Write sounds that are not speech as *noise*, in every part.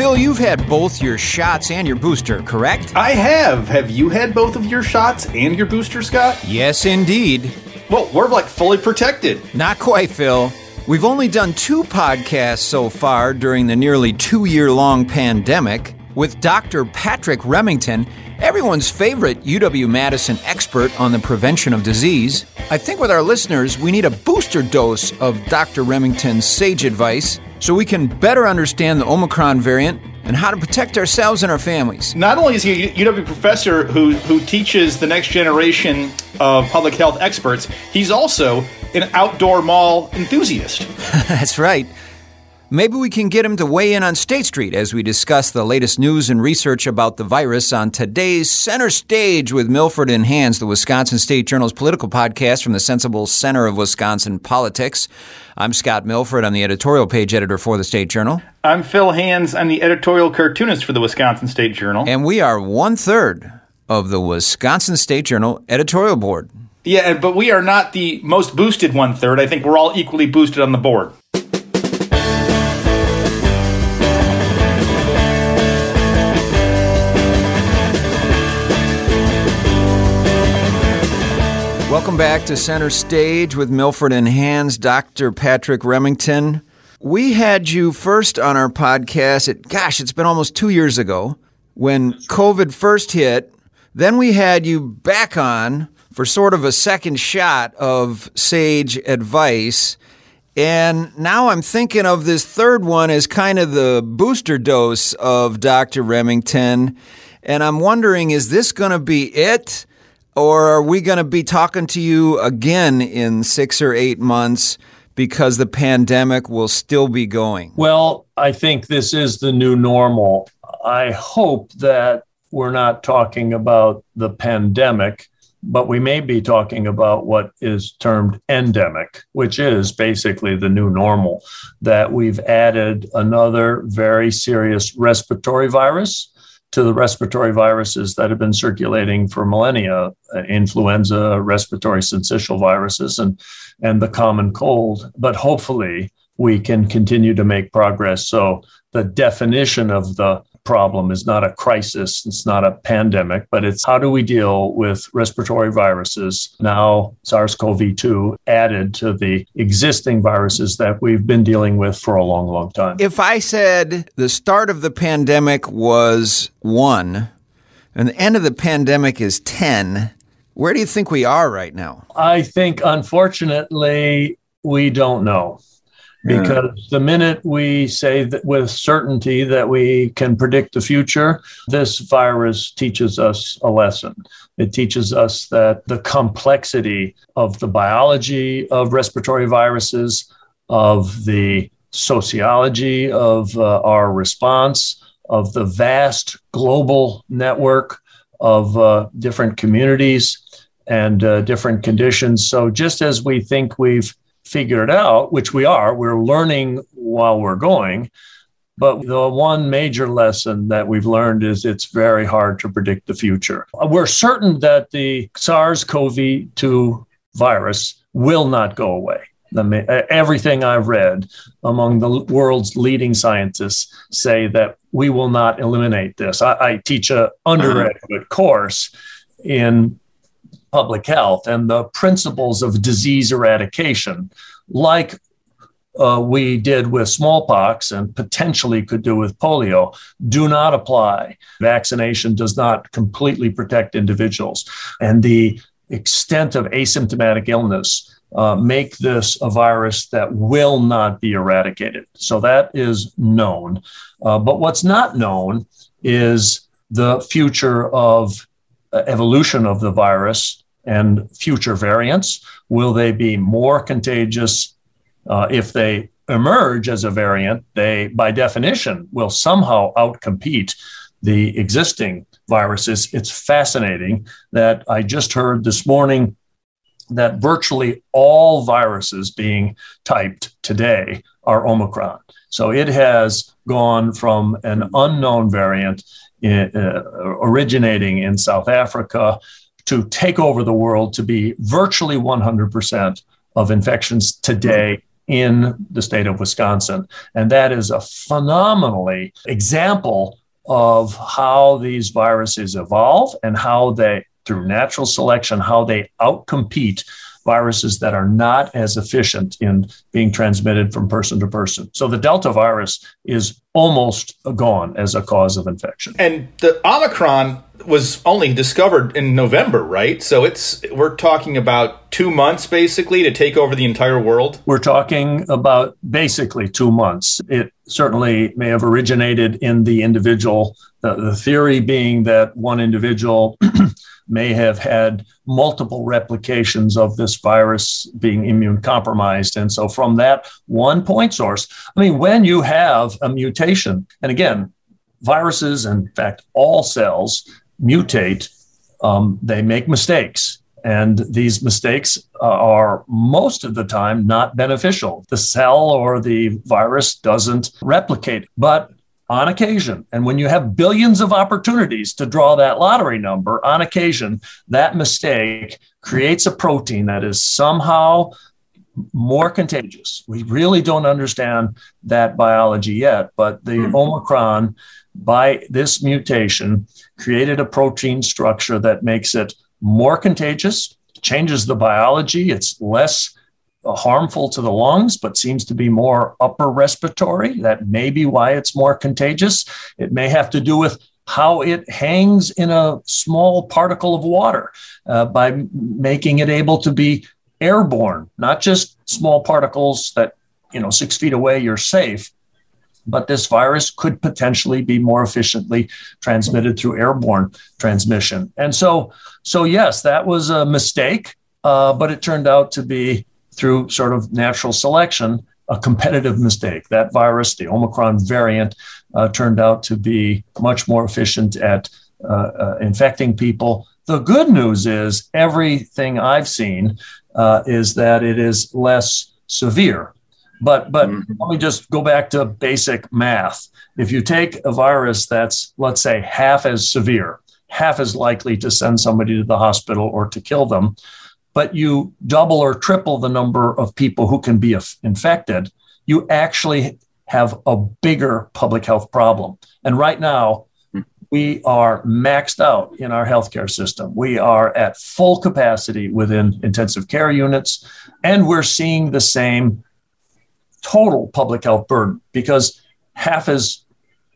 Phil, you've had both your shots and your booster, correct? I have. Have you had both of your shots and your booster, Scott? Yes, indeed. Well, we're like fully protected. Not quite, Phil. We've only done two podcasts so far during the nearly two year long pandemic with Dr. Patrick Remington, everyone's favorite UW Madison expert on the prevention of disease. I think with our listeners, we need a booster dose of Dr. Remington's sage advice so we can better understand the Omicron variant and how to protect ourselves and our families. Not only is he a UW professor who, who teaches the next generation of public health experts, he's also an outdoor mall enthusiast. *laughs* That's right. Maybe we can get him to weigh in on State Street as we discuss the latest news and research about the virus on today's Center Stage with Milfred and Hands, the Wisconsin State Journal's political podcast from the Sensible Center of Wisconsin Politics. I'm Scott Milfred. I'm the editorial page editor for the State Journal. I'm Phil Hands. I'm the editorial cartoonist for the Wisconsin State Journal. And we are one third of the Wisconsin State Journal editorial board. Yeah, but we are not the most boosted one third. I think we're all equally boosted on the board. Back to Center Stage with Milfred and Hands, Dr. Patrick Remington. We had you first on our podcast. It, gosh, it's been almost two years ago when COVID first hit. Then we had you back on for sort of a second shot of sage advice. And now I'm thinking of this third one as kind of the booster dose of Dr. Remington. And I'm wondering, is this going to be it? Or are we going to be talking to you again in six or eight months because the pandemic will still be going? Well, I think this is the new normal. I hope that we're not talking about the pandemic, but we may be talking about what is termed endemic, which is basically the new normal, that we've added another very serious respiratory virus to the respiratory viruses that have been circulating for millennia uh, influenza, respiratory syncytial viruses, and, and the common cold. But hopefully, we can continue to make progress. So, the definition of the problem is not a crisis, it's not a pandemic, but it's how do we deal with respiratory viruses, now SARS CoV 2, added to the existing viruses that we've been dealing with for a long, long time. If I said the start of the pandemic was one and the end of the pandemic is 10, where do you think we are right now? I think, unfortunately, we don't know because the minute we say that with certainty that we can predict the future, this virus teaches us a lesson. It teaches us that the complexity of the biology of respiratory viruses, of the sociology of uh, our response, of the vast global network of uh, different communities and uh, different conditions. So, just as we think we've figure it out, which we are. We're learning while we're going. But the one major lesson that we've learned is it's very hard to predict the future. We're certain that the SARS CoV 2 virus will not go away. Everything I've read among the world's leading scientists say that we will not eliminate this. I, I teach an undergraduate course in public health and the principles of disease eradication, like uh, we did with smallpox and potentially could do with polio, do not apply. Vaccination does not completely protect individuals. And the extent of asymptomatic illness uh, make this a virus that will not be eradicated. So that is known. Uh, but what's not known is the future of uh, evolution of the virus and future variants? Will they be more contagious uh, if they emerge as a variant? They, by definition, will somehow outcompete the existing viruses. It's fascinating that I just heard this morning that virtually all viruses being typed today are Omicron. So it has gone from an unknown variant in, uh, originating in South Africa to take over the world to be virtually 100% of infections today in the state of Wisconsin. And that is a phenomenally example of how these viruses evolve and how they, through natural selection, how they outcompete viruses that are not as efficient in being transmitted from person to person. So the Delta virus is almost gone as a cause of infection. And the Omicron was only discovered in November, right? So it's we're talking about 2 months basically to take over the entire world. We're talking about basically 2 months. It certainly may have originated in the individual the, the theory being that one individual *clears throat* may have had multiple replications of this virus being immune compromised. And so, from that one point source, I mean, when you have a mutation, and again, viruses, in fact, all cells mutate, um, they make mistakes. And these mistakes uh, are most of the time not beneficial. The cell or the virus doesn't replicate. But on occasion. And when you have billions of opportunities to draw that lottery number, on occasion, that mistake creates a protein that is somehow more contagious. We really don't understand that biology yet, but the mm-hmm. Omicron, by this mutation, created a protein structure that makes it more contagious, changes the biology. It's less harmful to the lungs, but seems to be more upper respiratory. That may be why it's more contagious. It may have to do with how it hangs in a small particle of water uh, by making it able to be airborne, not just small particles that, you know, six feet away, you're safe. But this virus could potentially be more efficiently transmitted through airborne transmission. And so, so yes, that was a mistake, uh, but it turned out to be through sort of natural selection, a competitive mistake. That virus, the Omicron variant, uh, turned out to be much more efficient at uh, uh, infecting people. The good news is everything I've seen uh, is that it is less severe. But but mm-hmm. let me just go back to basic math. If you take a virus that's let's say half as severe, half as likely to send somebody to the hospital or to kill them, but you double or triple the number of people who can be infected, you actually have a bigger public health problem. And right now, we are maxed out in our healthcare system. We are at full capacity within intensive care units, and we're seeing the same total public health burden because half as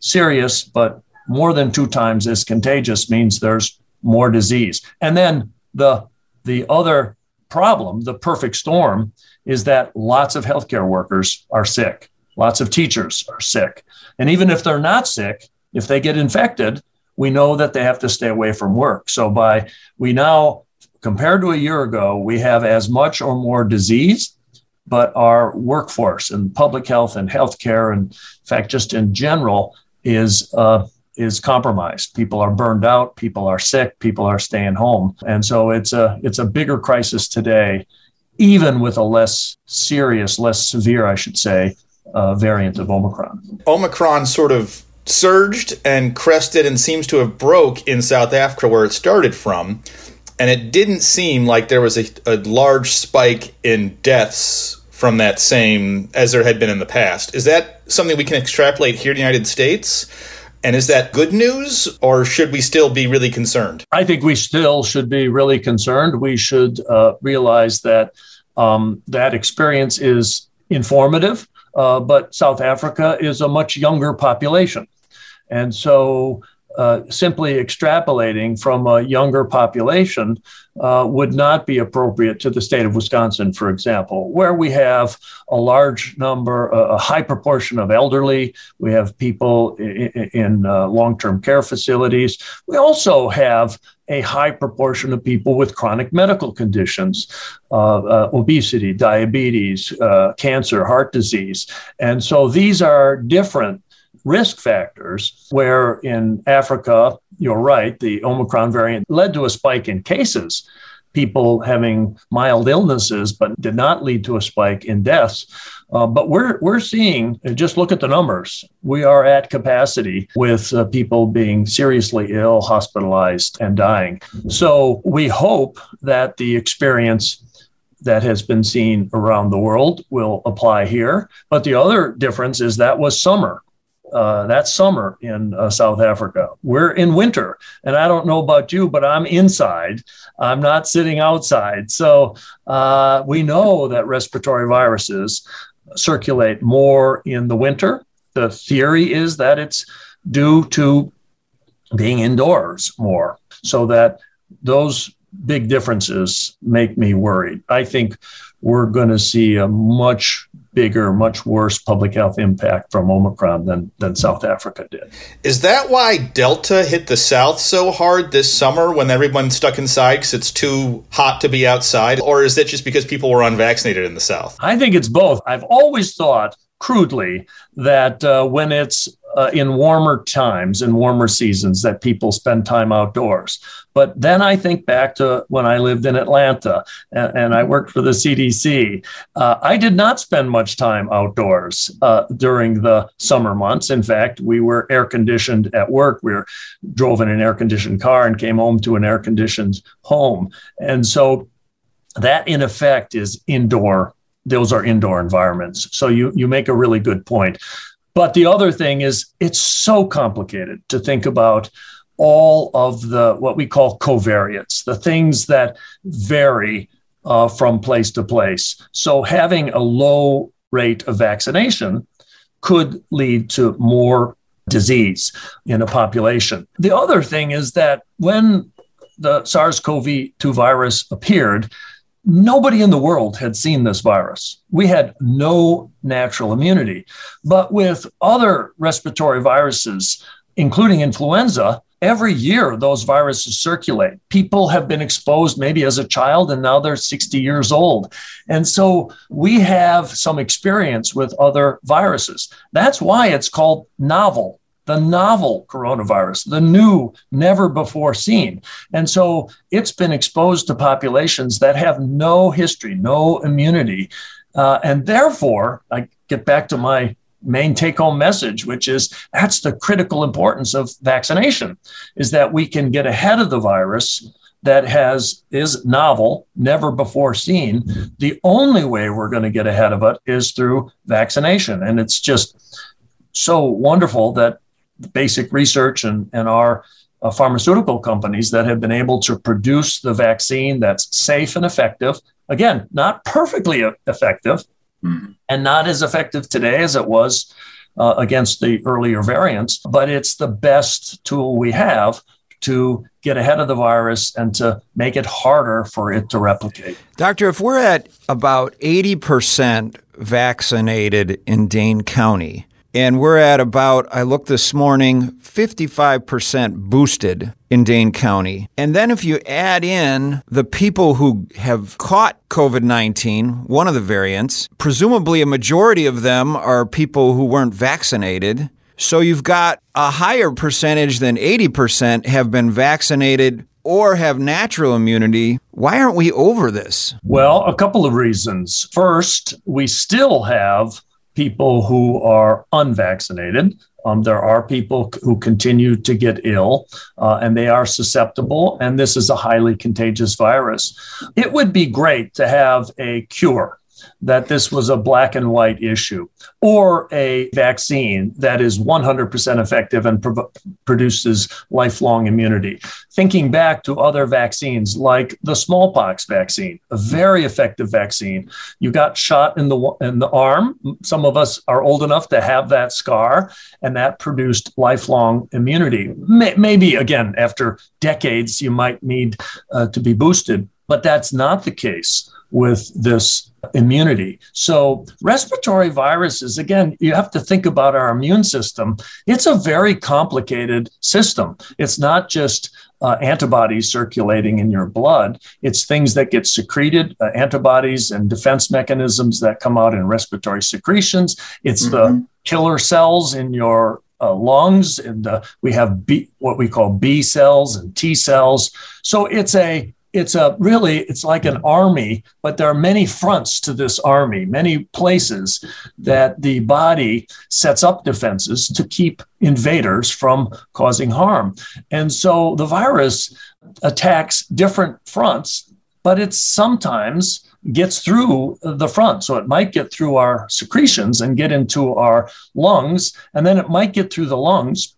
serious, but more than two times as contagious means there's more disease. And then the the other problem, the perfect storm, is that lots of healthcare workers are sick, lots of teachers are sick. And even if they're not sick, if they get infected, we know that they have to stay away from work. So by we now compared to a year ago, we have as much or more disease, but our workforce and public health and healthcare, and in fact, just in general, is uh, is compromised. People are burned out, people are sick, people are staying home. And so it's a it's a bigger crisis today, even with a less serious, less severe, I should say, uh, variant of Omicron. Omicron sort of surged and crested and seems to have broke in South Africa where it started from. And it didn't seem like there was a, a large spike in deaths from that same as there had been in the past. Is that something we can extrapolate here in the United States? And is that good news, or should we still be really concerned? I think we still should be really concerned. We should uh, realize that um, that experience is informative, uh, but South Africa is a much younger population. And so uh, simply extrapolating from a younger population uh, would not be appropriate to the state of Wisconsin, for example, where we have a large number, a high proportion of elderly. We have people in, in uh, long term care facilities. We also have a high proportion of people with chronic medical conditions, uh, uh, obesity, diabetes, uh, cancer, heart disease. And so these are different risk factors, where in Africa, you're right, the Omicron variant led to a spike in cases, people having mild illnesses, but did not lead to a spike in deaths. Uh, but we're, we're seeing, just look at the numbers, we are at capacity with uh, people being seriously ill, hospitalized, and dying. So we hope that the experience that has been seen around the world will apply here. But the other difference is that was summer. Uh, that's summer in uh, South Africa. We're in winter. And I don't know about you, but I'm inside. I'm not sitting outside. So uh, we know that respiratory viruses circulate more in the winter. The theory is that it's due to being indoors more, so that those big differences make me worried. I think we're going to see a much bigger, much worse public health impact from Omicron than, than South Africa did. Is that why Delta hit the South so hard this summer when everyone's stuck inside because it's too hot to be outside? Or is it just because people were unvaccinated in the South? I think it's both. I've always thought crudely that uh, when it's uh, in warmer times and warmer seasons that people spend time outdoors. But then I think back to when I lived in Atlanta and, and I worked for the CDC. Uh, I did not spend much time outdoors uh, during the summer months. In fact, we were air conditioned at work. We were, drove in an air conditioned car and came home to an air conditioned home. And so that, in effect, is indoor those are indoor environments. So you you make a really good point. But the other thing is it's so complicated to think about all of the what we call covariates, the things that vary uh, from place to place. So having a low rate of vaccination could lead to more disease in a population. The other thing is that when the SARS CoV 2 virus appeared, Nobody in the world had seen this virus. We had no natural immunity. But with other respiratory viruses, including influenza, every year those viruses circulate. People have been exposed maybe as a child and now they're 60 years old. And so we have some experience with other viruses. That's why it's called novel the novel coronavirus, the new, never before seen. And so it's been exposed to populations that have no history, no immunity. Uh, and therefore, I get back to my main take home message which is that's the critical importance of vaccination is that we can get ahead of the virus that has is novel never before seen the only way we're going to get ahead of it is through vaccination and it's just so wonderful that basic research and, and our uh, pharmaceutical companies that have been able to produce the vaccine that's safe and effective. Again, not perfectly effective mm-hmm. and not as effective today as it was uh, against the earlier variants, but it's the best tool we have to get ahead of the virus and to make it harder for it to replicate. Doctor, if we're at about 80% vaccinated in Dane County, and we're at about, I looked this morning, 55% boosted in Dane County. And then if you add in the people who have caught COVID 19, one of the variants, presumably a majority of them are people who weren't vaccinated. So you've got a higher percentage than 80% have been vaccinated or have natural immunity. Why aren't we over this? Well, a couple of reasons. First, we still have people who are unvaccinated. Um, there are people who continue to get ill uh, and they are susceptible, and this is a highly contagious virus. It would be great to have a cure that this was a black and white issue or a vaccine that is 100% effective and pro- produces lifelong immunity. Thinking back to other vaccines like the smallpox vaccine, a very effective vaccine. You got shot in the in the arm. Some of us are old enough to have that scar and that produced lifelong immunity. May- maybe again after decades you might need uh, to be boosted, but that's not the case with this immunity. So, respiratory viruses, again, you have to think about our immune system. It's a very complicated system. It's not just uh, antibodies circulating in your blood, it's things that get secreted, uh, antibodies and defense mechanisms that come out in respiratory secretions. It's mm-hmm. the killer cells in your uh, lungs, and uh, we have B, what we call B cells and T cells. So it's a it's a really it's like an army but there are many fronts to this army many places that the body sets up defenses to keep invaders from causing harm and so the virus attacks different fronts but it sometimes gets through the front. So it might get through our secretions and get into our lungs, and then it might get through the lungs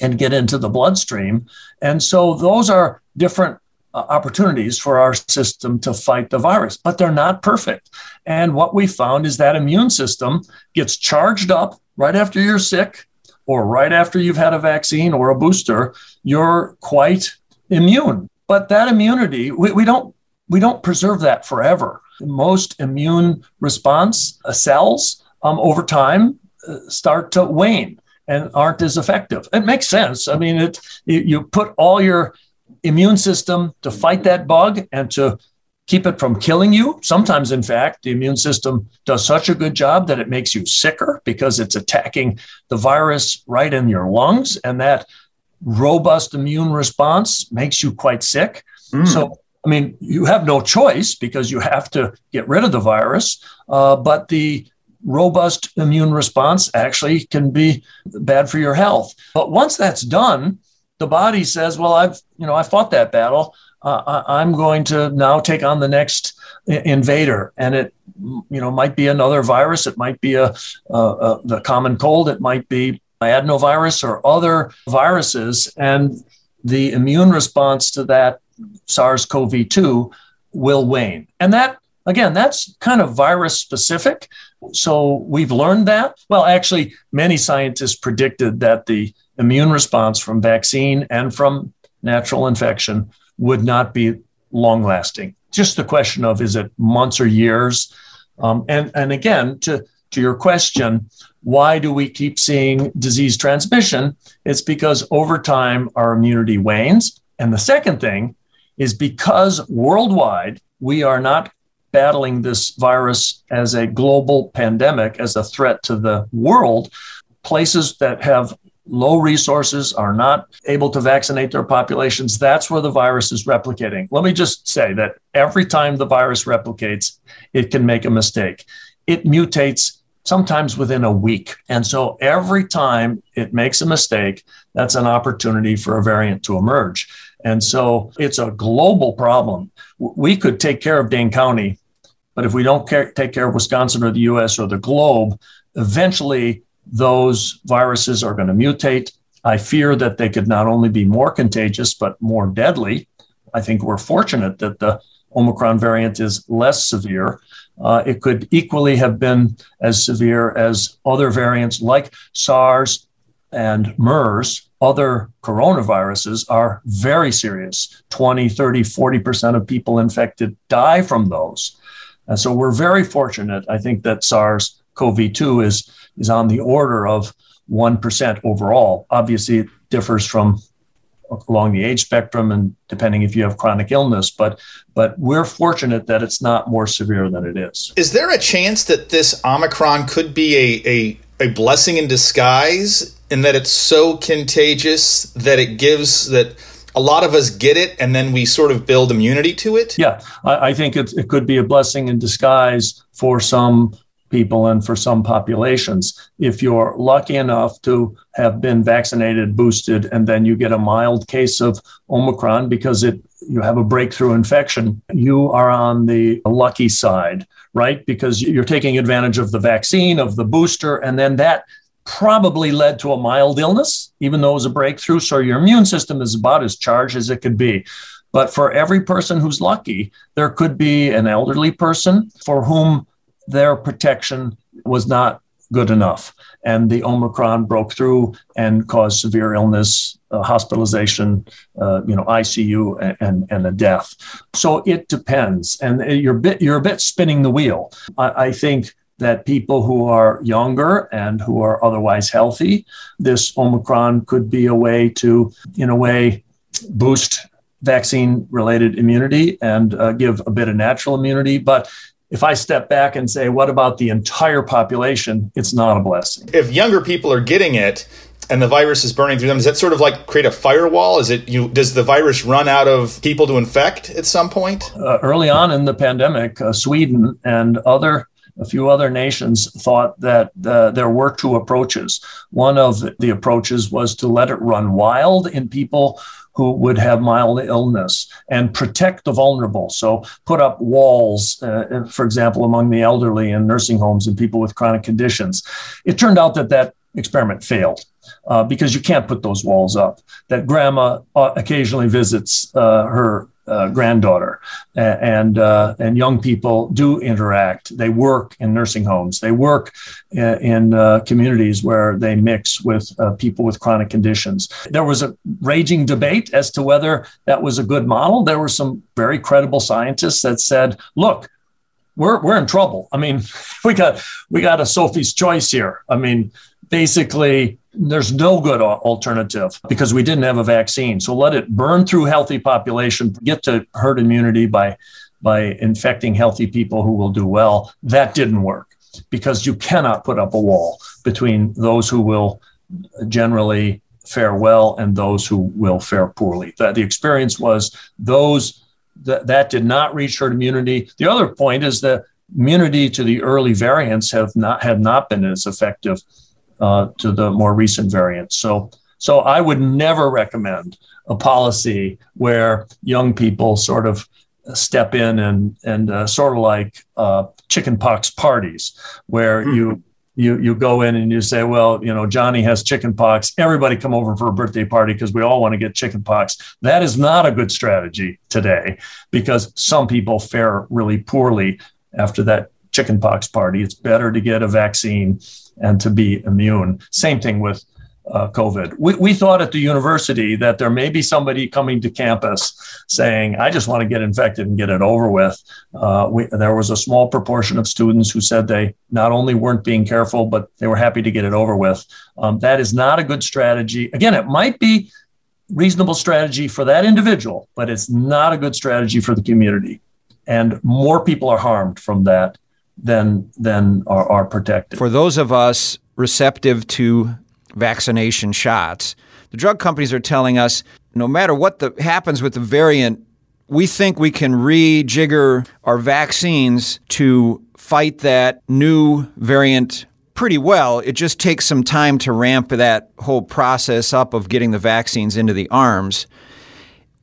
and get into the bloodstream. And so those are different uh, opportunities for our system to fight the virus, but they're not perfect. And what we found is that immune system gets charged up right after you're sick or right after you've had a vaccine or a booster, you're quite immune. But that immunity, we, we don't we don't preserve that forever. Most immune response uh, cells um, over time uh, start to wane and aren't as effective. It makes sense. I mean, it you, you put all your immune system to fight that bug and to keep it from killing you. Sometimes, in fact, the immune system does such a good job that it makes you sicker because it's attacking the virus right in your lungs. And that robust immune response makes you quite sick. Mm. So, I mean, you have no choice because you have to get rid of the virus. Uh, but the robust immune response actually can be bad for your health. But once that's done, the body says, "Well, I've you know I fought that battle. Uh, I'm going to now take on the next invader, and it you know might be another virus, it might be a the common cold, it might be adenovirus or other viruses, and the immune response to that SARS-CoV-2 will wane, and that again that's kind of virus specific. So we've learned that. Well, actually, many scientists predicted that the immune response from vaccine and from natural infection would not be long lasting. Just the question of is it months or years? Um, and, and again, to, to your question, why do we keep seeing disease transmission? It's because over time our immunity wanes. And the second thing is because worldwide we are not battling this virus as a global pandemic, as a threat to the world, places that have low resources are not able to vaccinate their populations, that's where the virus is replicating. Let me just say that every time the virus replicates, it can make a mistake. It mutates sometimes within a week. And so every time it makes a mistake, that's an opportunity for a variant to emerge. And so it's a global problem. We could take care of Dane County, but if we don't care, take care of Wisconsin or the US or the globe, eventually those viruses are going to mutate. I fear that they could not only be more contagious, but more deadly. I think we're fortunate that the Omicron variant is less severe. Uh, it could equally have been as severe as other variants like SARS and MERS. Other coronaviruses are very serious. 20, 30, 40% of people infected die from those. And so we're very fortunate. I think that SARS CoV 2 is is on the order of 1% overall. Obviously, it differs from along the age spectrum and depending if you have chronic illness but but we're fortunate that it's not more severe than it is is there a chance that this omicron could be a a, a blessing in disguise in that it's so contagious that it gives that a lot of us get it and then we sort of build immunity to it yeah i, I think it, it could be a blessing in disguise for some people and for some populations. If you're lucky enough to have been vaccinated, boosted, and then you get a mild case of Omicron because it you have a breakthrough infection, you are on the lucky side, right? Because you're taking advantage of the vaccine, of the booster, and then that probably led to a mild illness, even though it was a breakthrough. So your immune system is about as charged as it could be. But for every person who's lucky, there could be an elderly person for whom their protection was not good enough. And the Omicron broke through and caused severe illness, uh, hospitalization, uh, you know, ICU, and, and, and, a death. So it depends. And you're, bit, you're a bit spinning the wheel. I, I think that people who are younger and who are otherwise healthy, this Omicron could be a way to, in a way, boost vaccine related immunity and uh, give a bit of natural immunity. But if I step back and say, what about the entire population? It's not a blessing. If younger people are getting it and the virus is burning through them, does that sort of like create a firewall? Is it you? Does the virus run out of people to infect at some point? Uh, early on in the pandemic, uh, Sweden and other a few other nations thought that uh, there were two approaches. One of the approaches was to let it run wild in people who would have mild illness and protect the vulnerable. So put up walls, uh, for example, among the elderly in nursing homes and people with chronic conditions. It turned out that that experiment failed uh, because you can't put those walls up. That grandma uh, occasionally visits uh, her uh, granddaughter, and uh, and young people do interact. They work in nursing homes. They work in, in uh, communities where they mix with people with chronic conditions. There was a raging debate as to whether that was a good model. There were some very credible scientists that said, "Look." We're, we're in trouble. I mean, *laughs* we got we got a Sophie's choice here. I mean, basically there's no good alternative because we didn't have a vaccine. So let it burn through healthy population, get to herd immunity by by infecting healthy people who will do well. That didn't work because you cannot put up a wall between those who will generally fare well and those who will fare poorly. That the experience was those that, that did not reach herd immunity. The other point is that immunity to the early variants have not have not been as effective uh, to the more recent variants. So, so I would never recommend a policy where young people sort of step in and and uh, sort of like uh, chickenpox parties, where mm-hmm. you you you go in and you say, well, you know, Johnny has chickenpox. Everybody come over for a birthday party because we all want to get chickenpox. That is not a good strategy today because some people fare really poorly after that chickenpox party. It's better to get a vaccine and to be immune. Same thing with uh, COVID. We, we thought at the university that there may be somebody coming to campus saying, I just want to get infected and get it over with. Uh, we, there was a small proportion of students who said they not only weren't being careful, but they were happy to get it over with. Um, that is not a good strategy. Again, it might be reasonable strategy for that individual, but it's not a good strategy for the community. And more people are harmed from that than than are, are protected. For those of us receptive to vaccination shots, the drug companies are telling us no matter what the, happens with the variant, we think we can rejigger our vaccines to fight that new variant pretty well. It just takes some time to ramp that whole process up of getting the vaccines into the arms.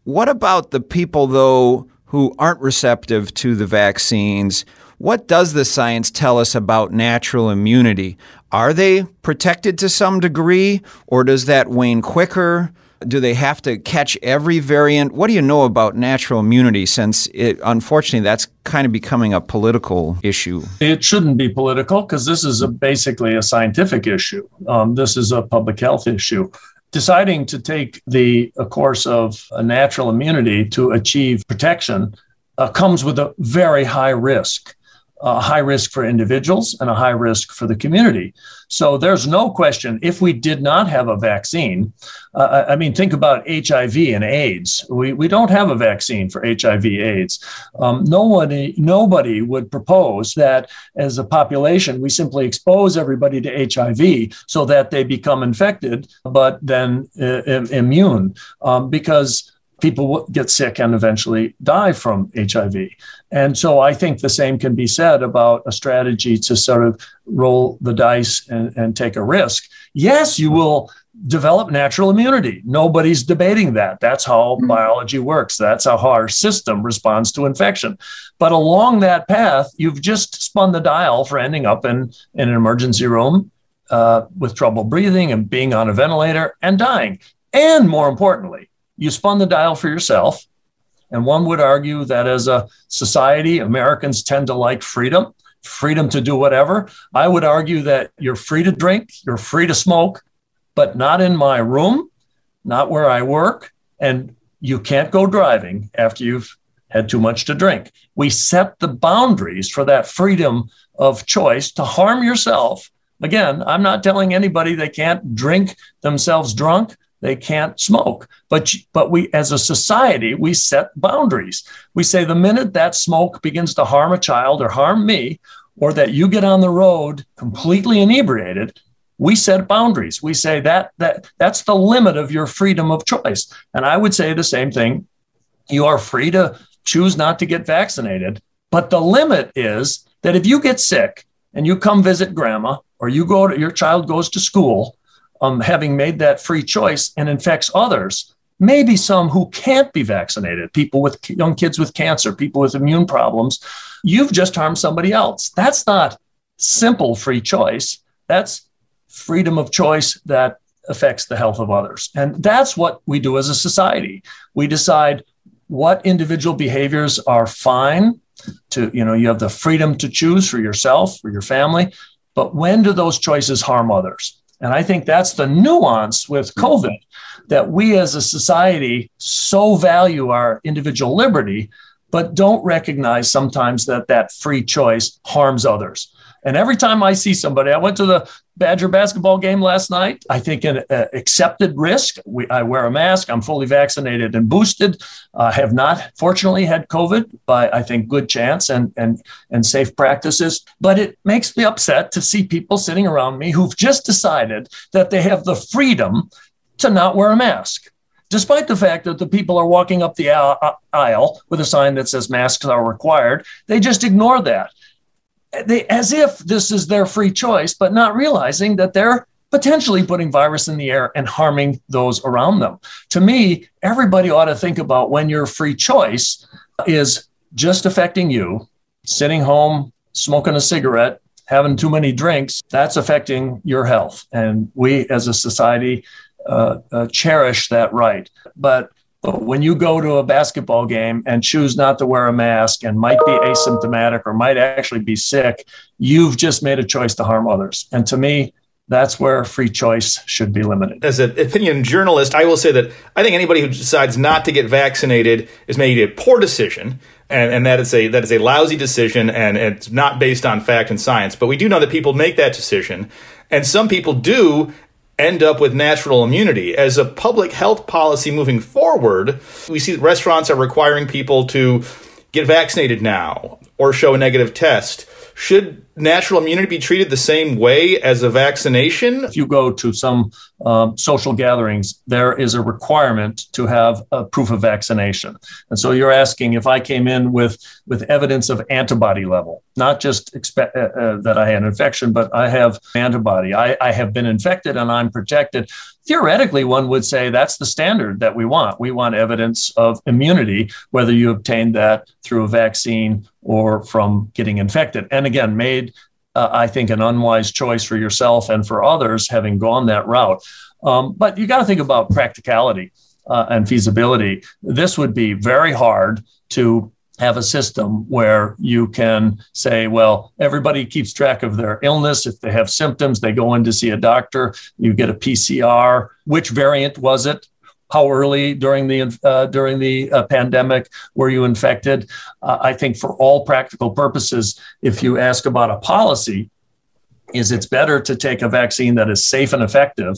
What about the people, though, who aren't receptive to the vaccines? What does the science tell us about natural immunity? Are they protected to some degree, or does that wane quicker? Do they have to catch every variant? What do you know about natural immunity since it, unfortunately that's kind of becoming a political issue? It shouldn't be political because this is a, basically a scientific issue. Um, this is a public health issue deciding to take the course of a natural immunity to achieve protection uh, comes with a very high risk a high risk for individuals and a high risk for the community. So there's no question if we did not have a vaccine, uh, I mean, think about HIV and AIDS. We, we don't have a vaccine for HIV AIDS. Um, nobody, nobody would propose that as a population, we simply expose everybody to HIV so that they become infected, but then uh, immune um, because people get sick and eventually die from HIV. And so I think the same can be said about a strategy to sort of roll the dice and, and take a risk. Yes, you will develop natural immunity. Nobody's debating that. That's how mm-hmm. biology works. That's how our system responds to infection. But along that path, you've just spun the dial for ending up in, in an emergency room uh, with trouble breathing and being on a ventilator and dying. And more importantly, you spun the dial for yourself. And one would argue that as a society, Americans tend to like freedom, freedom to do whatever. I would argue that you're free to drink, you're free to smoke, but not in my room, not where I work. And you can't go driving after you've had too much to drink. We set the boundaries for that freedom of choice to harm yourself. Again, I'm not telling anybody they can't drink themselves drunk they can't smoke. But but we as a society we set boundaries. We say the minute that smoke begins to harm a child or harm me or that you get on the road completely inebriated we set boundaries. We say that that that's the limit of your freedom of choice. And i would say the same thing. You are free to choose not to get vaccinated but the limit is that if you get sick and you come visit grandma or you go to your child goes to school, um, having made that free choice and infects others, maybe some who can't be vaccinated, people with young kids with cancer, people with immune problems, you've just harmed somebody else. That's not simple free choice. That's freedom of choice that affects the health of others. And that's what we do as a society. We decide what individual behaviors are fine to, you know, you have the freedom to choose for yourself, for your family, but when do those choices harm others? And I think that's the nuance with hmm. COVID that we as a society so value our individual liberty, but don't recognize sometimes that that free choice harms others. And every time I see somebody, I went to the Badger basketball game last night. I think an uh, accepted risk. We, I wear a mask. I'm fully vaccinated and boosted. I uh, have not, fortunately, had COVID by I think good chance and and and safe practices. But it makes me upset to see people sitting around me who've just decided that they have the freedom to not wear a mask despite the fact that the people are walking up the aisle with a sign that says masks are required, they just ignore that they, as if this is their free choice, but not realizing that they're potentially putting virus in the air and harming those around them. To me, everybody ought to think about when your free choice is just affecting you, sitting home, smoking a cigarette, having too many drinks, that's affecting your health. And we as a society uh, uh, cherish that right. But but when you go to a basketball game and choose not to wear a mask and might be asymptomatic or might actually be sick, you've just made a choice to harm others. And to me, that's where free choice should be limited. As an opinion journalist, I will say that I think anybody who decides not to get vaccinated is making a poor decision. And, and that is a that is a lousy decision and it's not based on fact and science. But we do know that people make that decision. And some people do end up with natural immunity. As a public health policy moving forward, we see that restaurants are requiring people to get vaccinated now or show a negative test. Should natural immunity be treated the same way as a vaccination? If you go to some um, social gatherings, there is a requirement to have a proof of vaccination. And so you're asking if I came in with, with evidence of antibody level, not just expect, uh, uh, that I had an infection, but I have antibody. I, I have been infected and I'm protected. Theoretically, one would say that's the standard that we want. We want evidence of immunity, whether you obtained that through a vaccine or from getting infected. And again, made uh, I think, an unwise choice for yourself and for others having gone that route. Um, but you got to think about practicality uh, and feasibility. This would be very hard to have a system where you can say, well, everybody keeps track of their illness. If they have symptoms, they go in to see a doctor. You get a PCR. Which variant was it? How early during the uh, during the uh, pandemic were you infected? Uh, I think for all practical purposes, if you ask about a policy, is it's better to take a vaccine that is safe and effective.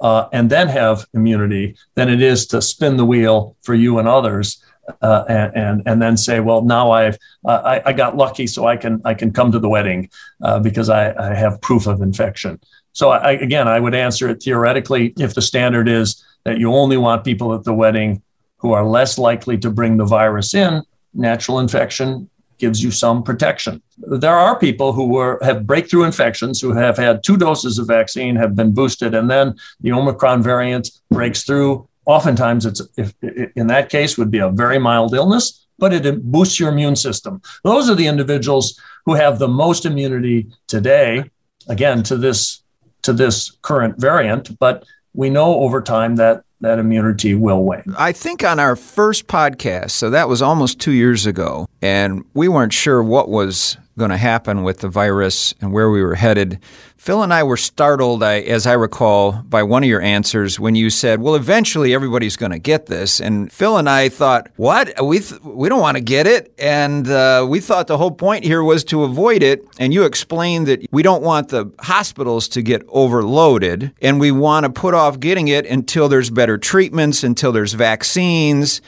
Uh, and then have immunity than it is to spin the wheel for you and others uh, and, and, and then say, well, now I've uh, I, I, got lucky, so I can I can come to the wedding uh, because I, I have proof of infection. So I, again, I would answer it theoretically if the standard is that you only want people at the wedding who are less likely to bring the virus in, natural infection gives you some protection. There are people who were, have breakthrough infections who have had two doses of vaccine, have been boosted, and then the Omicron variant breaks through. Oftentimes, it's if, in that case would be a very mild illness, but it boosts your immune system. Those are the individuals who have the most immunity today. Again, to this to this current variant, but we know over time that that immunity will wane. I think on our first podcast, so that was almost two years ago, and we weren't sure what was going to happen with the virus and where we were headed. Phil and I were startled, I, as I recall, by one of your answers when you said, "Well, eventually everybody's going to get this." And Phil and I thought, "What? We th- we don't want to get it." And uh, we thought the whole point here was to avoid it. And you explained that we don't want the hospitals to get overloaded, and we want to put off getting it until there's better treatments, until there's vaccines.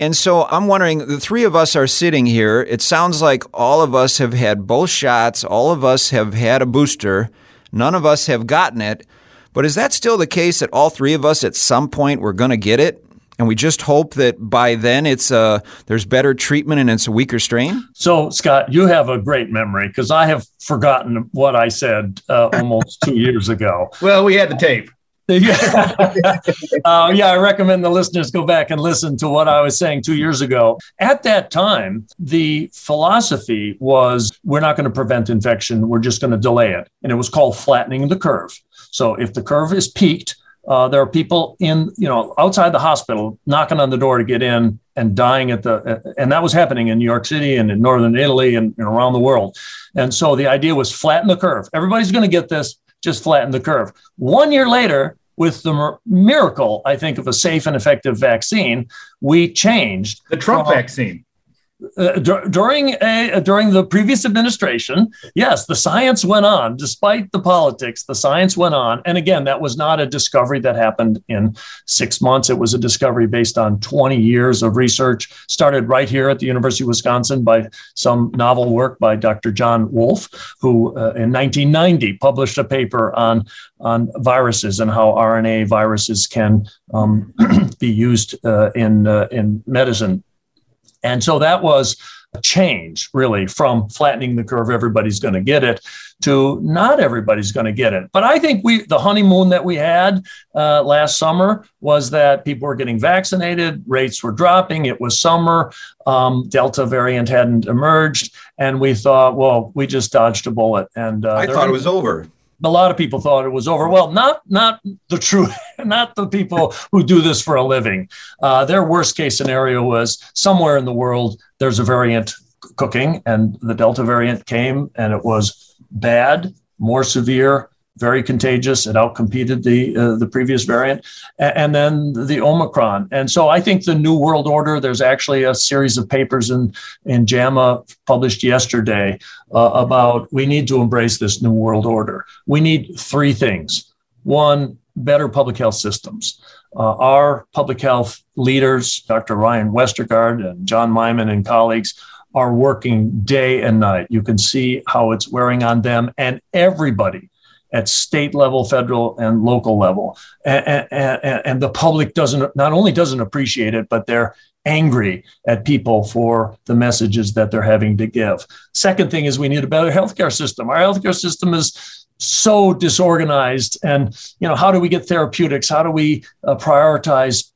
And so I'm wondering the three of us are sitting here. It sounds like all of us have had both shots, all of us have had a booster, none of us have gotten it. But is that still the case that all three of us at some point we're going to get it? and we just hope that by then it's uh, there's better treatment and it's a weaker strain? So, Scott, you have a great memory because I have forgotten what I said uh, almost two years ago. Well, we had the tape. Yeah. *laughs* uh, yeah, I recommend the listeners go back and listen to what I was saying two years ago. At that time, the philosophy was we're not going to prevent infection, we're just going to delay it. And it was called flattening the curve. So if the curve is peaked, uh, there are people in, you know, outside the hospital knocking on the door to get in and dying at the, and that was happening in New York City and in Northern Italy and, and around the world. And so the idea was flatten the curve. Everybody's going to get this, just flattened the curve. One year later, with the miracle, I think, of a safe and effective vaccine, we changed the Trump from, vaccine. Uh, during a, uh, during the previous administration, yes, the science went on. Despite the politics, the science went on. And again, that was not a discovery that happened in six months. It was a discovery based on 20 years of research. Started right here at the University of Wisconsin by some novel work by Dr. John Wolff, who uh, in 1990 published a paper on on viruses and how RNA viruses can um, *clears throat* be used uh, in uh, in medicine and so that was a change, really, from flattening the curve, everybody's going to get it, to not everybody's going to get it. But I think we, the honeymoon that we had uh, last summer was that people were getting vaccinated, rates were dropping, it was summer, um, Delta variant hadn't emerged, and we thought, well, we just dodged a bullet. And uh, I thought it was over a lot of people thought it was over. Well, not not the true, *laughs* not the people who do this for a living. Uh, their worst case scenario was somewhere in the world there's a variant cooking, and the Delta variant came, and it was bad, more severe, very contagious. It outcompeted the uh, the previous variant, and, and, then the Omicron. And so I think the New World Order. There's actually a series of papers in in JAMA published yesterday uh, about we need to embrace this New World Order. We need three things. One, better public health systems. Uh, our public health leaders, Dr. Ryan Westergaard and John Meiman and colleagues, are working day and night. You can see how it's wearing on them and everybody at state level, federal, and local level. And, and, and, the public doesn't not only doesn't appreciate it, but they're angry at people for the messages that they're having to give. Second thing is we need a better healthcare system. Our healthcare system is so disorganized, and you know how do we get therapeutics? How do we uh, prioritize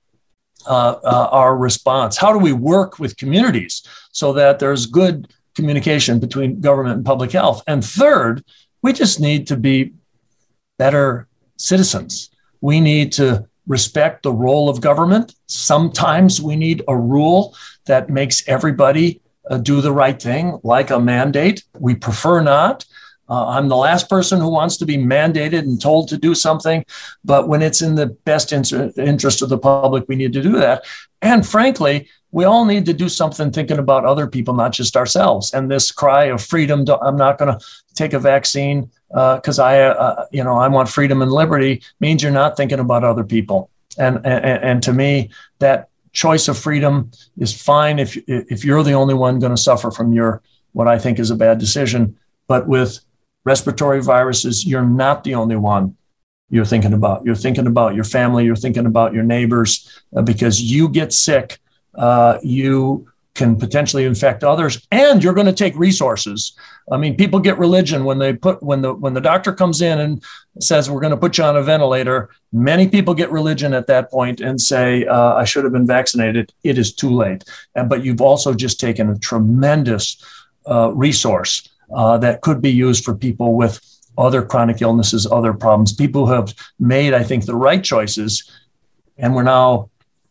uh, uh, our response? How do we work with communities so that there's good communication between government and public health? And third, we just need to be better citizens. We need to respect the role of government. Sometimes we need a rule that makes everybody uh, do the right thing, like a mandate. We prefer not. Uh, I'm the last person who wants to be mandated and told to do something, but when it's in the best in- interest of the public, we need to do that. And frankly, we all need to do something thinking about other people, not just ourselves. And this cry of freedom, I'm not going to take a vaccine because uh, I, uh, you know, I want freedom and liberty means you're not thinking about other people. And, and, and to me, that choice of freedom is fine if, if you're the only one going to suffer from your, what I think is a bad decision. But with respiratory viruses, you're not the only one you're thinking about. You're thinking about your family, you're thinking about your neighbors, uh, because you get sick, uh, you can potentially infect others and you're going to take resources. I mean people get religion when they put when the when the doctor comes in and says we're going to put you on a ventilator. Many people get religion at that point and say uh, i should have been vaccinated. It is too late. And, but you've also just taken a tremendous uh, resource uh, that could be used for people with other chronic illnesses other problems people who have made i think the right choices and we're now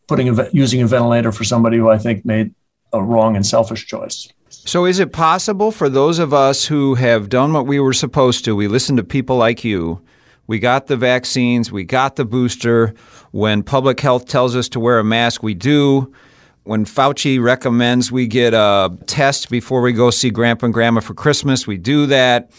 putting a, using a ventilator for somebody who i think made a wrong and selfish choice. So, is it possible for those of us who have done what we were supposed to? We listened to people like you. We got the vaccines, we got the booster. When public health tells us to wear a mask, we do. When Fauci recommends we get a test before we go see grandpa and grandma for Christmas, we do that.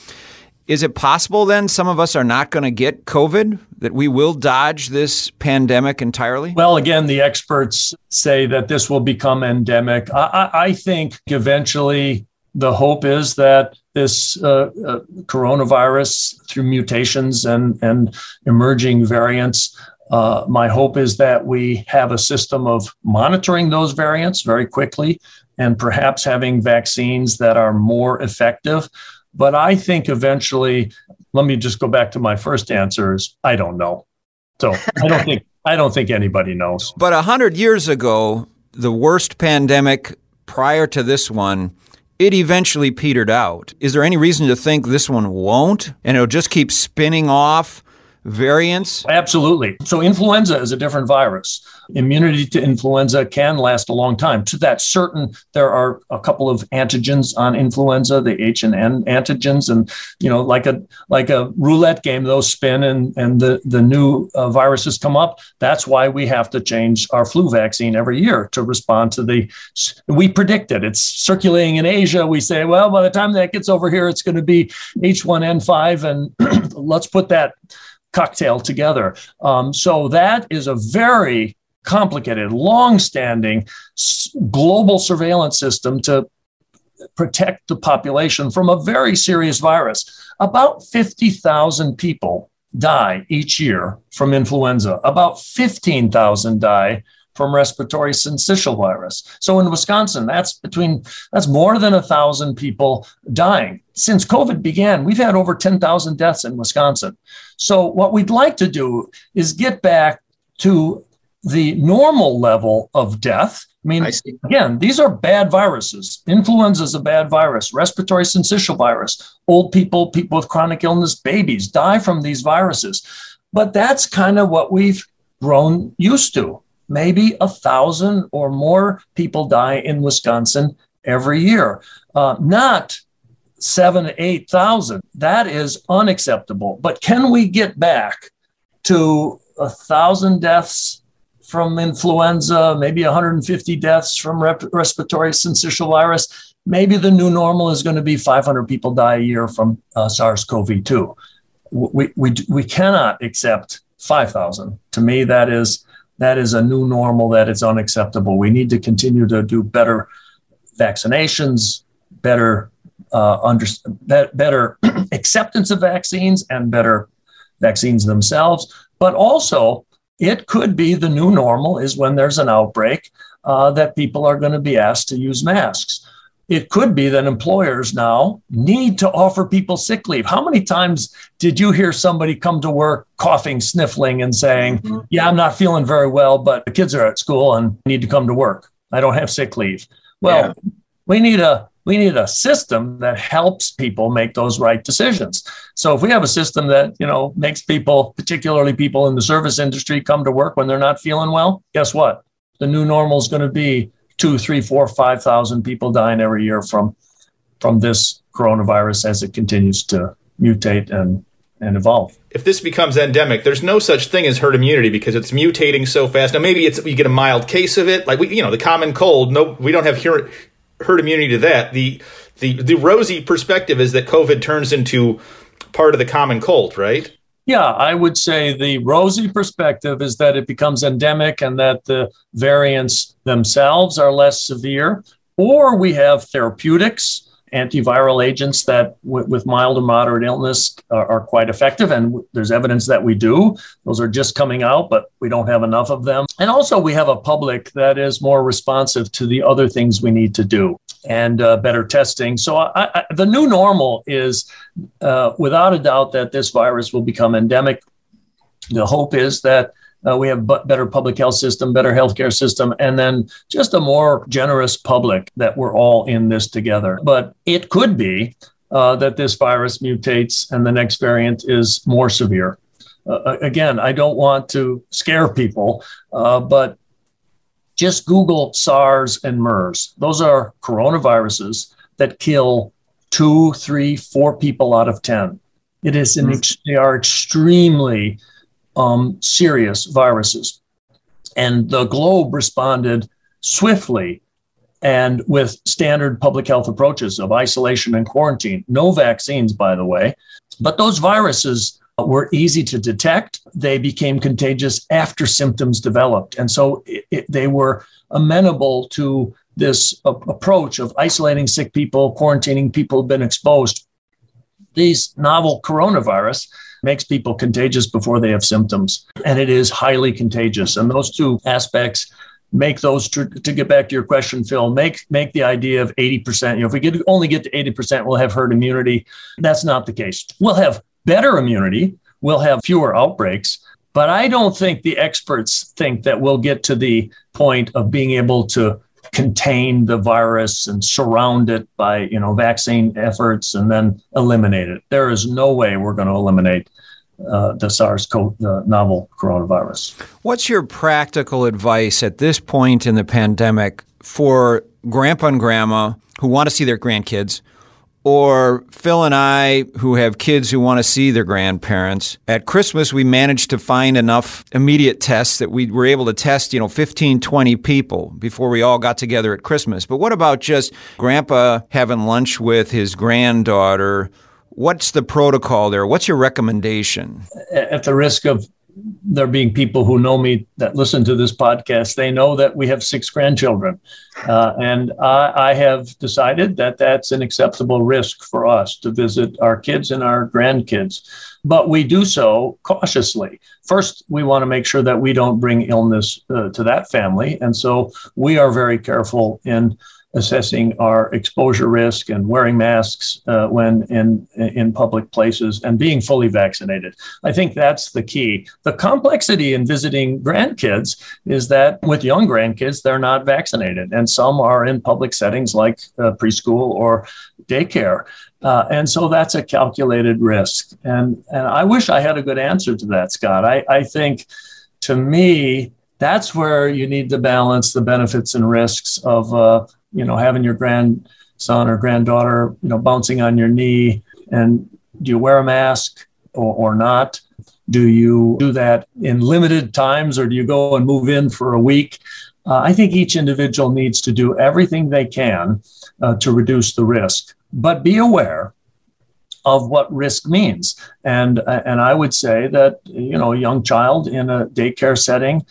Is it possible then some of us are not going to get COVID, that we will dodge this pandemic entirely? Well, again, the experts say that this will become endemic. I, I think eventually the hope is that this uh, uh, coronavirus, through mutations and, and emerging variants, Uh, my hope is that we have a system of monitoring those variants very quickly and perhaps having vaccines that are more effective. But I think eventually, let me just go back to my first answer is I don't know. So I don't think I don't think anybody knows. But a hundred years ago, the worst pandemic prior to this one, it eventually petered out. Is there any reason to think this one won't? And it'll just keep spinning off variants? Absolutely. So, influenza is a different virus. Immunity to influenza can last a long time. To that certain, there are a couple of antigens on influenza, the H and N antigens, and you know, like a like a roulette game, those spin and and the the new uh, viruses come up. That's why we have to change our flu vaccine every year to respond to the. We predict it. It's circulating in Asia. We say, well, by the time that gets over here, it's going to be H1N5, and *clears throat* let's put that cocktail together. Um, so that is a very complicated, long-standing global surveillance system to protect the population from a very serious virus. About 50,000 people die each year from influenza. About 15,000 die from respiratory syncytial virus. So in Wisconsin, that's between that's more than a thousand people dying. Since COVID began, we've had over 10,000 deaths in Wisconsin. So what we'd like to do is get back to the normal level of death. I mean, I again, these are bad viruses. Influenza is a bad virus. Respiratory syncytial virus. Old people, people with chronic illness, babies die from these viruses. But that's kind of what we've grown used to maybe a thousand or more people die in Wisconsin every year, uh, not seven, 8,000. That is unacceptable. But can we get back to a thousand deaths from influenza, maybe 150 deaths from rep- respiratory syncytial virus? Maybe the new normal is going to be 500 people die a year from uh, SARS CoV 2. We, we, we cannot accept 5,000. To me, that is that is a new normal that is unacceptable. We need to continue to do better vaccinations, better uh, under, better *clears throat* acceptance of vaccines, and better vaccines themselves. But also, it could be the new normal is when there's an outbreak uh, that people are going to be asked to use masks it could be that employers now need to offer people sick leave. How many times did you hear somebody come to work coughing, sniffling, and saying, mm-hmm. Yeah, I'm not feeling very well, but the kids are at school and need to come to work. I don't have sick leave. Well, yeah. we need a we need a system that helps people make those right decisions. So if we have a system that, you know, makes people, particularly people in the service industry, come to work when they're not feeling well, guess what? The new normal is going to be two, three, four, five thousand people dying every year from from this coronavirus as it continues to mutate and and evolve. If this becomes endemic, there's no such thing as herd immunity because it's mutating so fast. Now maybe it's you get a mild case of it, like we, you know, the common cold. No, we don't have herd, herd immunity to that. The the the rosy perspective is that COVID turns into part of the common cold, right? Yeah, I would say the rosy perspective is that it becomes endemic and that the variants themselves are less severe, or we have therapeutics, antiviral agents that w- with mild or moderate illness are, are quite effective. And w- there's evidence that we do. Those are just coming out, but we don't have enough of them. And also, we have a public that is more responsive to the other things we need to do and uh, better testing. So I, I, the new normal is, uh, without a doubt, that this virus will become endemic. The hope is that uh, we have better public health system, better healthcare system, and then just a more generous public that we're all in this together. But it could be uh, that this virus mutates and the next variant is more severe. Uh, again, I don't want to scare people, uh, but just Google SARS and MERS. Those are coronaviruses that kill two, three, four people out of 10. It is an, mm. they are extremely um, serious viruses. And the globe responded swiftly and with standard public health approaches of isolation and quarantine. No vaccines, by the way. But those viruses were easy to detect. They became contagious after symptoms developed. And so it, it, they were amenable to this approach of isolating sick people, quarantining people who've been exposed. These novel coronavirus makes people contagious before they have symptoms. And it is highly contagious. And those two aspects make those to, to get back to your question phil make make the idea of 80% you know if we get only get to 80% we'll have herd immunity. That's not the case. We'll have better immunity. We'll have fewer outbreaks. But i don't think the experts think that we'll get to the point of being able to contain the virus and surround it by you know vaccine efforts and then eliminate it. There is no way we're going to eliminate uh, the SARS-CoV the novel coronavirus. What's your practical advice at this point in the pandemic for grandpa and grandma who want to see their grandkids, or Phil and I who have kids who want to see their grandparents? At Christmas, we managed to find enough immediate tests that we were able to test, you know, 15, 20 people before we all got together at Christmas. But what about just grandpa having lunch with his granddaughter? What's the protocol there? What's your recommendation? At the risk of there being people who know me that listen to this podcast, they know that we have six grandchildren. Uh, and I, I, have decided that that's an acceptable risk for us to visit our kids and our grandkids. But we do so cautiously. First, we want to make sure that we don't bring illness uh, to that family. And so we are very careful in assessing our exposure risk and wearing masks uh, when in in public places and being fully vaccinated. I think that's the key. The complexity in visiting grandkids is that with young grandkids they're not vaccinated, and some are in public settings like uh, preschool or daycare. Uh, and so that's a calculated risk. And, and I wish I had a good answer to that, Scott. I, I think to me, that's where you need to balance the benefits and risks of uh, you know, having your grandson or granddaughter, you know, bouncing on your knee. And do you wear a mask or, or not? Do you do that in limited times or do you go and move in for a week? Uh, I think each individual needs to do everything they can uh, to reduce the risk, but be aware of what risk means. And, and I would say that, you know, a young child in a daycare setting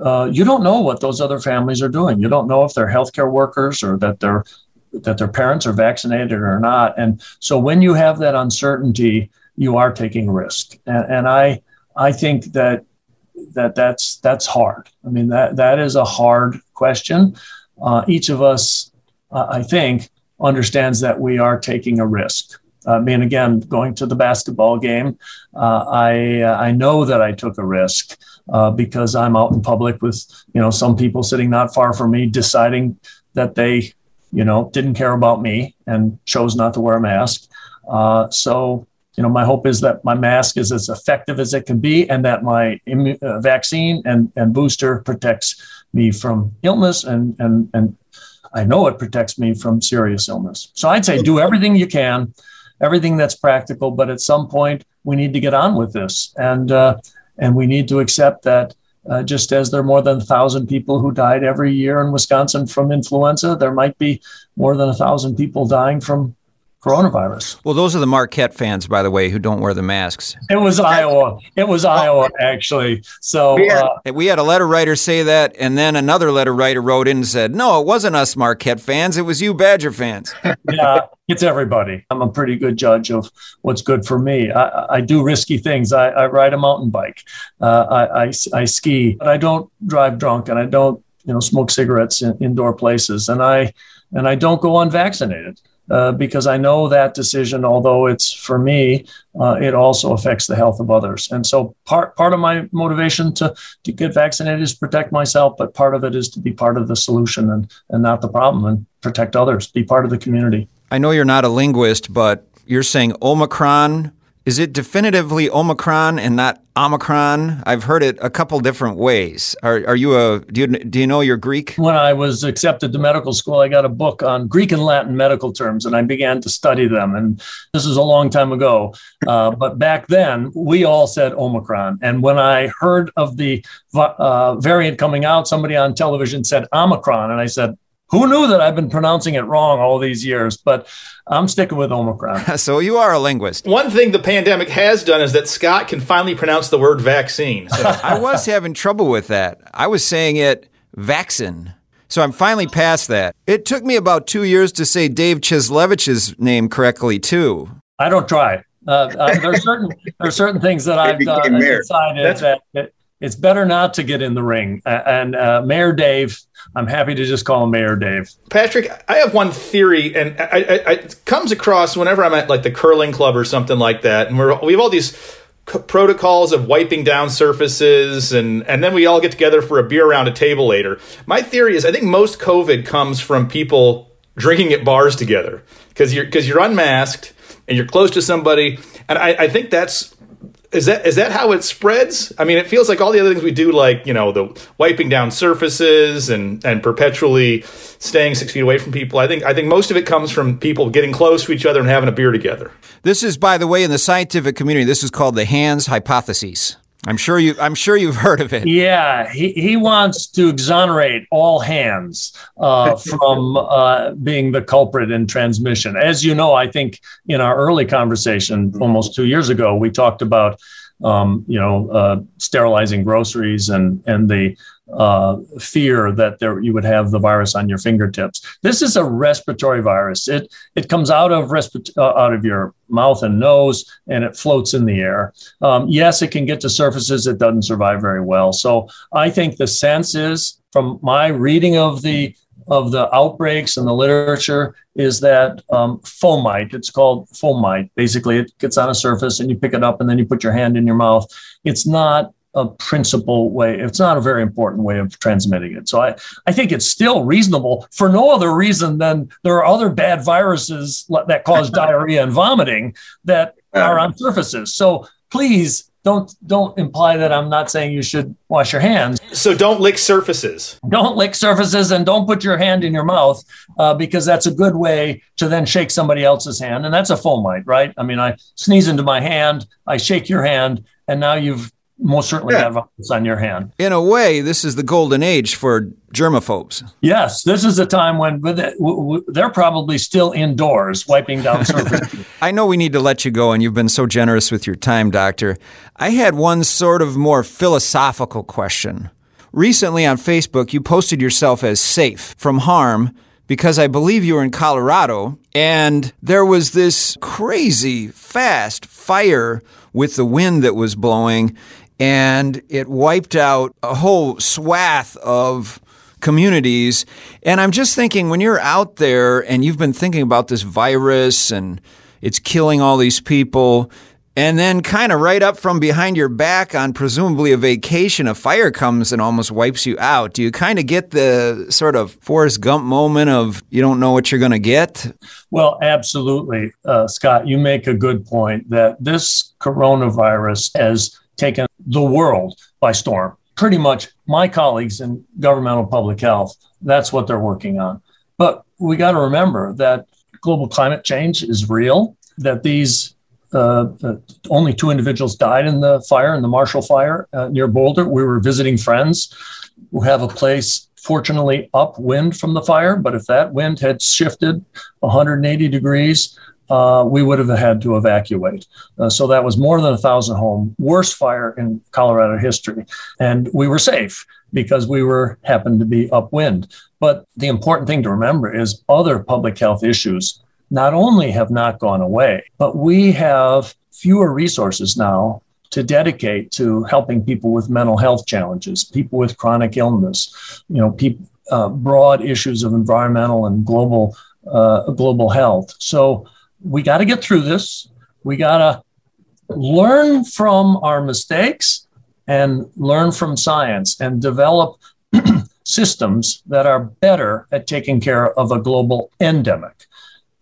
uh, you don't know what those other families are doing. You don't know if they're healthcare workers or that their that their parents are vaccinated or not. And so when you have that uncertainty, you are taking risk. And, and I I think that that that's that's hard. I mean that that is a hard question. Uh, each of us, uh, I think, understands that we are taking a risk. I mean, again, going to the basketball game, uh, I I know that I took a risk uh, because I'm out in public with you know some people sitting not far from me deciding that they you know didn't care about me and chose not to wear a mask. Uh, so you know my hope is that my mask is as effective as it can be and that my immu- uh, vaccine and, and booster protects me from illness and and and I know it protects me from serious illness. So I'd say do everything you can, everything that's practical, but at some point we need to get on with this. And uh, and we need to accept that uh, just as there are more than a thousand people who died every year in Wisconsin from influenza, there might be more than a thousand people dying from coronavirus. Well, those are the Marquette fans, by the way, who don't wear the masks. It was Iowa. It was Iowa, actually. So uh, we had a letter writer say that, and then another letter writer wrote in and said, "No, it wasn't us Marquette fans. It was you Badger fans." *laughs* yeah, it's everybody. I'm a pretty good judge of what's good for me. I, I do risky things. I, I, ride a mountain bike. Uh, I, I, I ski, but I don't drive drunk, and I don't you know smoke cigarettes in indoor places, and I and I don't go unvaccinated uh, because I know that decision, although it's for me, uh, it also affects the health of others. And so part part of my motivation to, to get vaccinated is protect myself, but part of it is to be part of the solution and, and not the problem and protect others, be part of the community. I know you're not a linguist, but you're saying Omicron is it definitively Omicron and not Omicron? I've heard it a couple different ways. Are, are you a do you, do you know your Greek? When I was accepted to medical school, I got a book on Greek and Latin medical terms, and I began to study them. And this is a long time ago, uh, but back then we all said Omicron. And when I heard of the uh, variant coming out, somebody on television said Omicron, and I said, who knew that I've been pronouncing it wrong all these years? But I'm sticking with Omicron. *laughs* so you are a linguist. One thing the pandemic has done is that Scott can finally pronounce the word vaccine. So. *laughs* I was having trouble with that. I was saying it vaccine. So I'm finally past that. It took me about two years to say Dave Cieslewicz's name correctly, too. I don't try. Uh, uh, there are certain there are certain things that *laughs* I've done and decided that, that, it's better not to get in the ring. and uh, Mayor Dave, I'm happy to just call him Mayor Dave. Patrick, I have one theory, and I, I, I, it comes across whenever I'm at like the curling club or something like that, and we're we have all these protocols of wiping down surfaces and and then we all get together for a beer around a table later. My theory is I think most COVID comes from people drinking at bars together because you're because you're unmasked and you're close to somebody, and I, I think that's is that is that how it spreads? I mean, it feels like all the other things we do, like you know, the wiping down surfaces and and perpetually staying six feet away from people. I think I think most of it comes from people getting close to each other and having a beer together. This is, by the way, in the scientific community, this is called the Hands hypothesis. I'm sure you. I'm sure you've heard of it. Yeah, he, he wants to exonerate all hands uh, *laughs* from uh, being the culprit in transmission. As you know, I think in our early conversation almost two years ago, we talked about um, you know uh, sterilizing groceries and and the uh, fear that there you would have the virus on your fingertips. This is a respiratory virus. It it comes out of respir- uh, out of your mouth and nose, and it floats in the air. Um, yes, it can get to surfaces. It doesn't survive very well. So I think the sense is, from my reading of the of the outbreaks and the literature is that um, fomite. It's called fomite. Basically, it gets on a surface and you pick it up and then you put your hand in your mouth. It's not a principal way. It's not a very important way of transmitting it. So I, I think it's still reasonable for no other reason than there are other bad viruses that cause *laughs* diarrhea and vomiting that are on surfaces. So please don't don't imply that I'm not saying you should wash your hands. So don't lick surfaces. Don't lick surfaces and don't put your hand in your mouth uh, because that's a good way to then shake somebody else's hand, and that's a fomite, right? I mean, I sneeze into my hand, I shake your hand, and now you've most certainly yeah. have virus on your hand. In a way, this is the golden age for germaphobes. Yes, this is a time when they're probably still indoors wiping down *laughs* surfaces. I know we need to let you go, and you've been so generous with your time, Doctor. I had one sort of more philosophical question. Recently on Facebook, you posted yourself as safe from harm because I believe you were in Colorado and there was this crazy fast fire with the wind that was blowing and it wiped out a whole swath of communities. And I'm just thinking when you're out there and you've been thinking about this virus and it's killing all these people, and then kind of right up from behind your back on presumably a vacation, a fire comes and almost wipes you out. Do you kind of get the sort of Forrest Gump moment of you don't know what you're going to get? Well, absolutely, uh, Scott. You make a good point that this coronavirus has taken the world by storm. Pretty much my colleagues in governmental public health, that's what they're working on. But we got to remember that global climate change is real, that these uh, uh, only two individuals died in the fire, in the Marshall Fire uh, near Boulder. We were visiting friends who have a place, fortunately, upwind from the fire. But if that wind had shifted 180 degrees, uh, we would have had to evacuate. Uh, so that was more than a thousand home, worst fire in Colorado history. And we were safe because we were happened to be upwind. But the important thing to remember is other public health issues not only have not gone away, but we have fewer resources now to dedicate to helping people with mental health challenges, people with chronic illness, you know, uh, broad issues of environmental and global uh, global health. So we got to get through this. We got to learn from our mistakes and learn from science and develop *clears throat* systems that are better at taking care of a global endemic.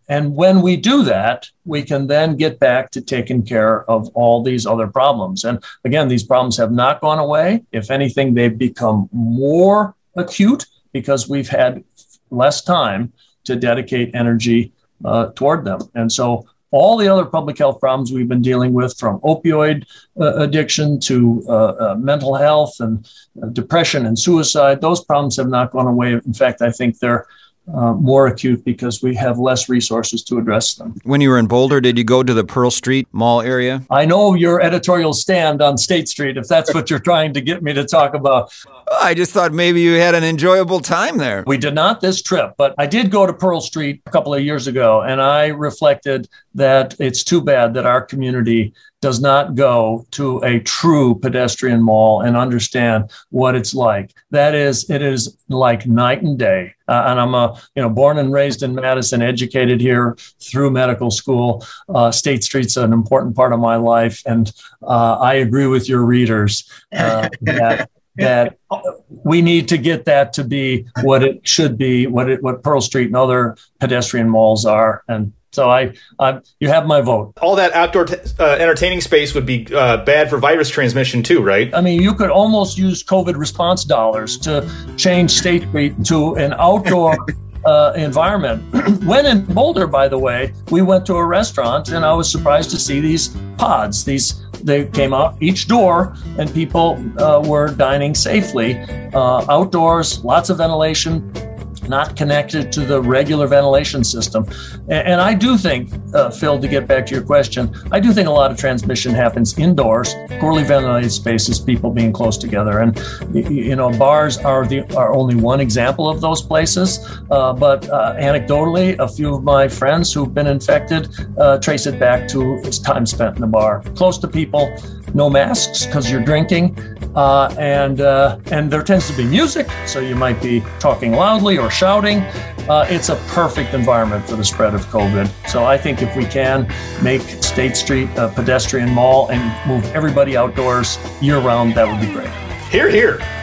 And when we do that, we can then get back to taking care of all these other problems. And again, these problems have not gone away. If anything, they've become more acute because we've had less time to dedicate energy uh, toward them. And so all the other public health problems we've been dealing with, from opioid uh, addiction to uh, uh mental health and uh, depression and suicide, those problems have not gone away. In fact, I think they're uh, more acute because we have less resources to address them. When you were in Boulder, did you go to the Pearl Street Mall area? I know your editorial stand on State Street, if that's what you're trying to get me to talk about. I just thought maybe you had an enjoyable time there. We did not this trip, but I did go to Pearl Street a couple of years ago, and I reflected that it's too bad that our community does not go to a true pedestrian mall and understand what it's like. That is, it is like night and day. Uh, and I'm a, you know, born and raised in Madison, educated here through medical school. Uh, State Street's an important part of my life, and uh, I agree with your readers uh, *laughs* that that we need to get that to be what it should be, what it, what Pearl Street and other pedestrian malls are, and so I, I, you have my vote. All that outdoor t- uh, entertaining space would be uh, bad for virus transmission too, right? I mean, you could almost use COVID response dollars to change State Street to an outdoor. *laughs* Uh, environment. *clears throat* when in Boulder, by the way, we went to a restaurant and I was surprised to see these pods. These they came out each door, and people uh, were dining safely uh, outdoors, lots of ventilation, not connected to the regular ventilation system. And, I do think, uh, Phil, to get back to your question, I do think a lot of transmission happens indoors, poorly ventilated spaces, people being close together. And, you know, bars are, the, are only one example of those places. Uh, but uh, anecdotally, a few of my friends who've been infected uh, trace it back to its time spent in the bar, close to people, no masks because you're drinking, uh, and uh, and there tends to be music, so you might be talking loudly or shouting. Uh, it's a perfect environment for the spread of COVID. So I think if we can make State Street a pedestrian mall and move everybody outdoors year round, that would be great. Here, here.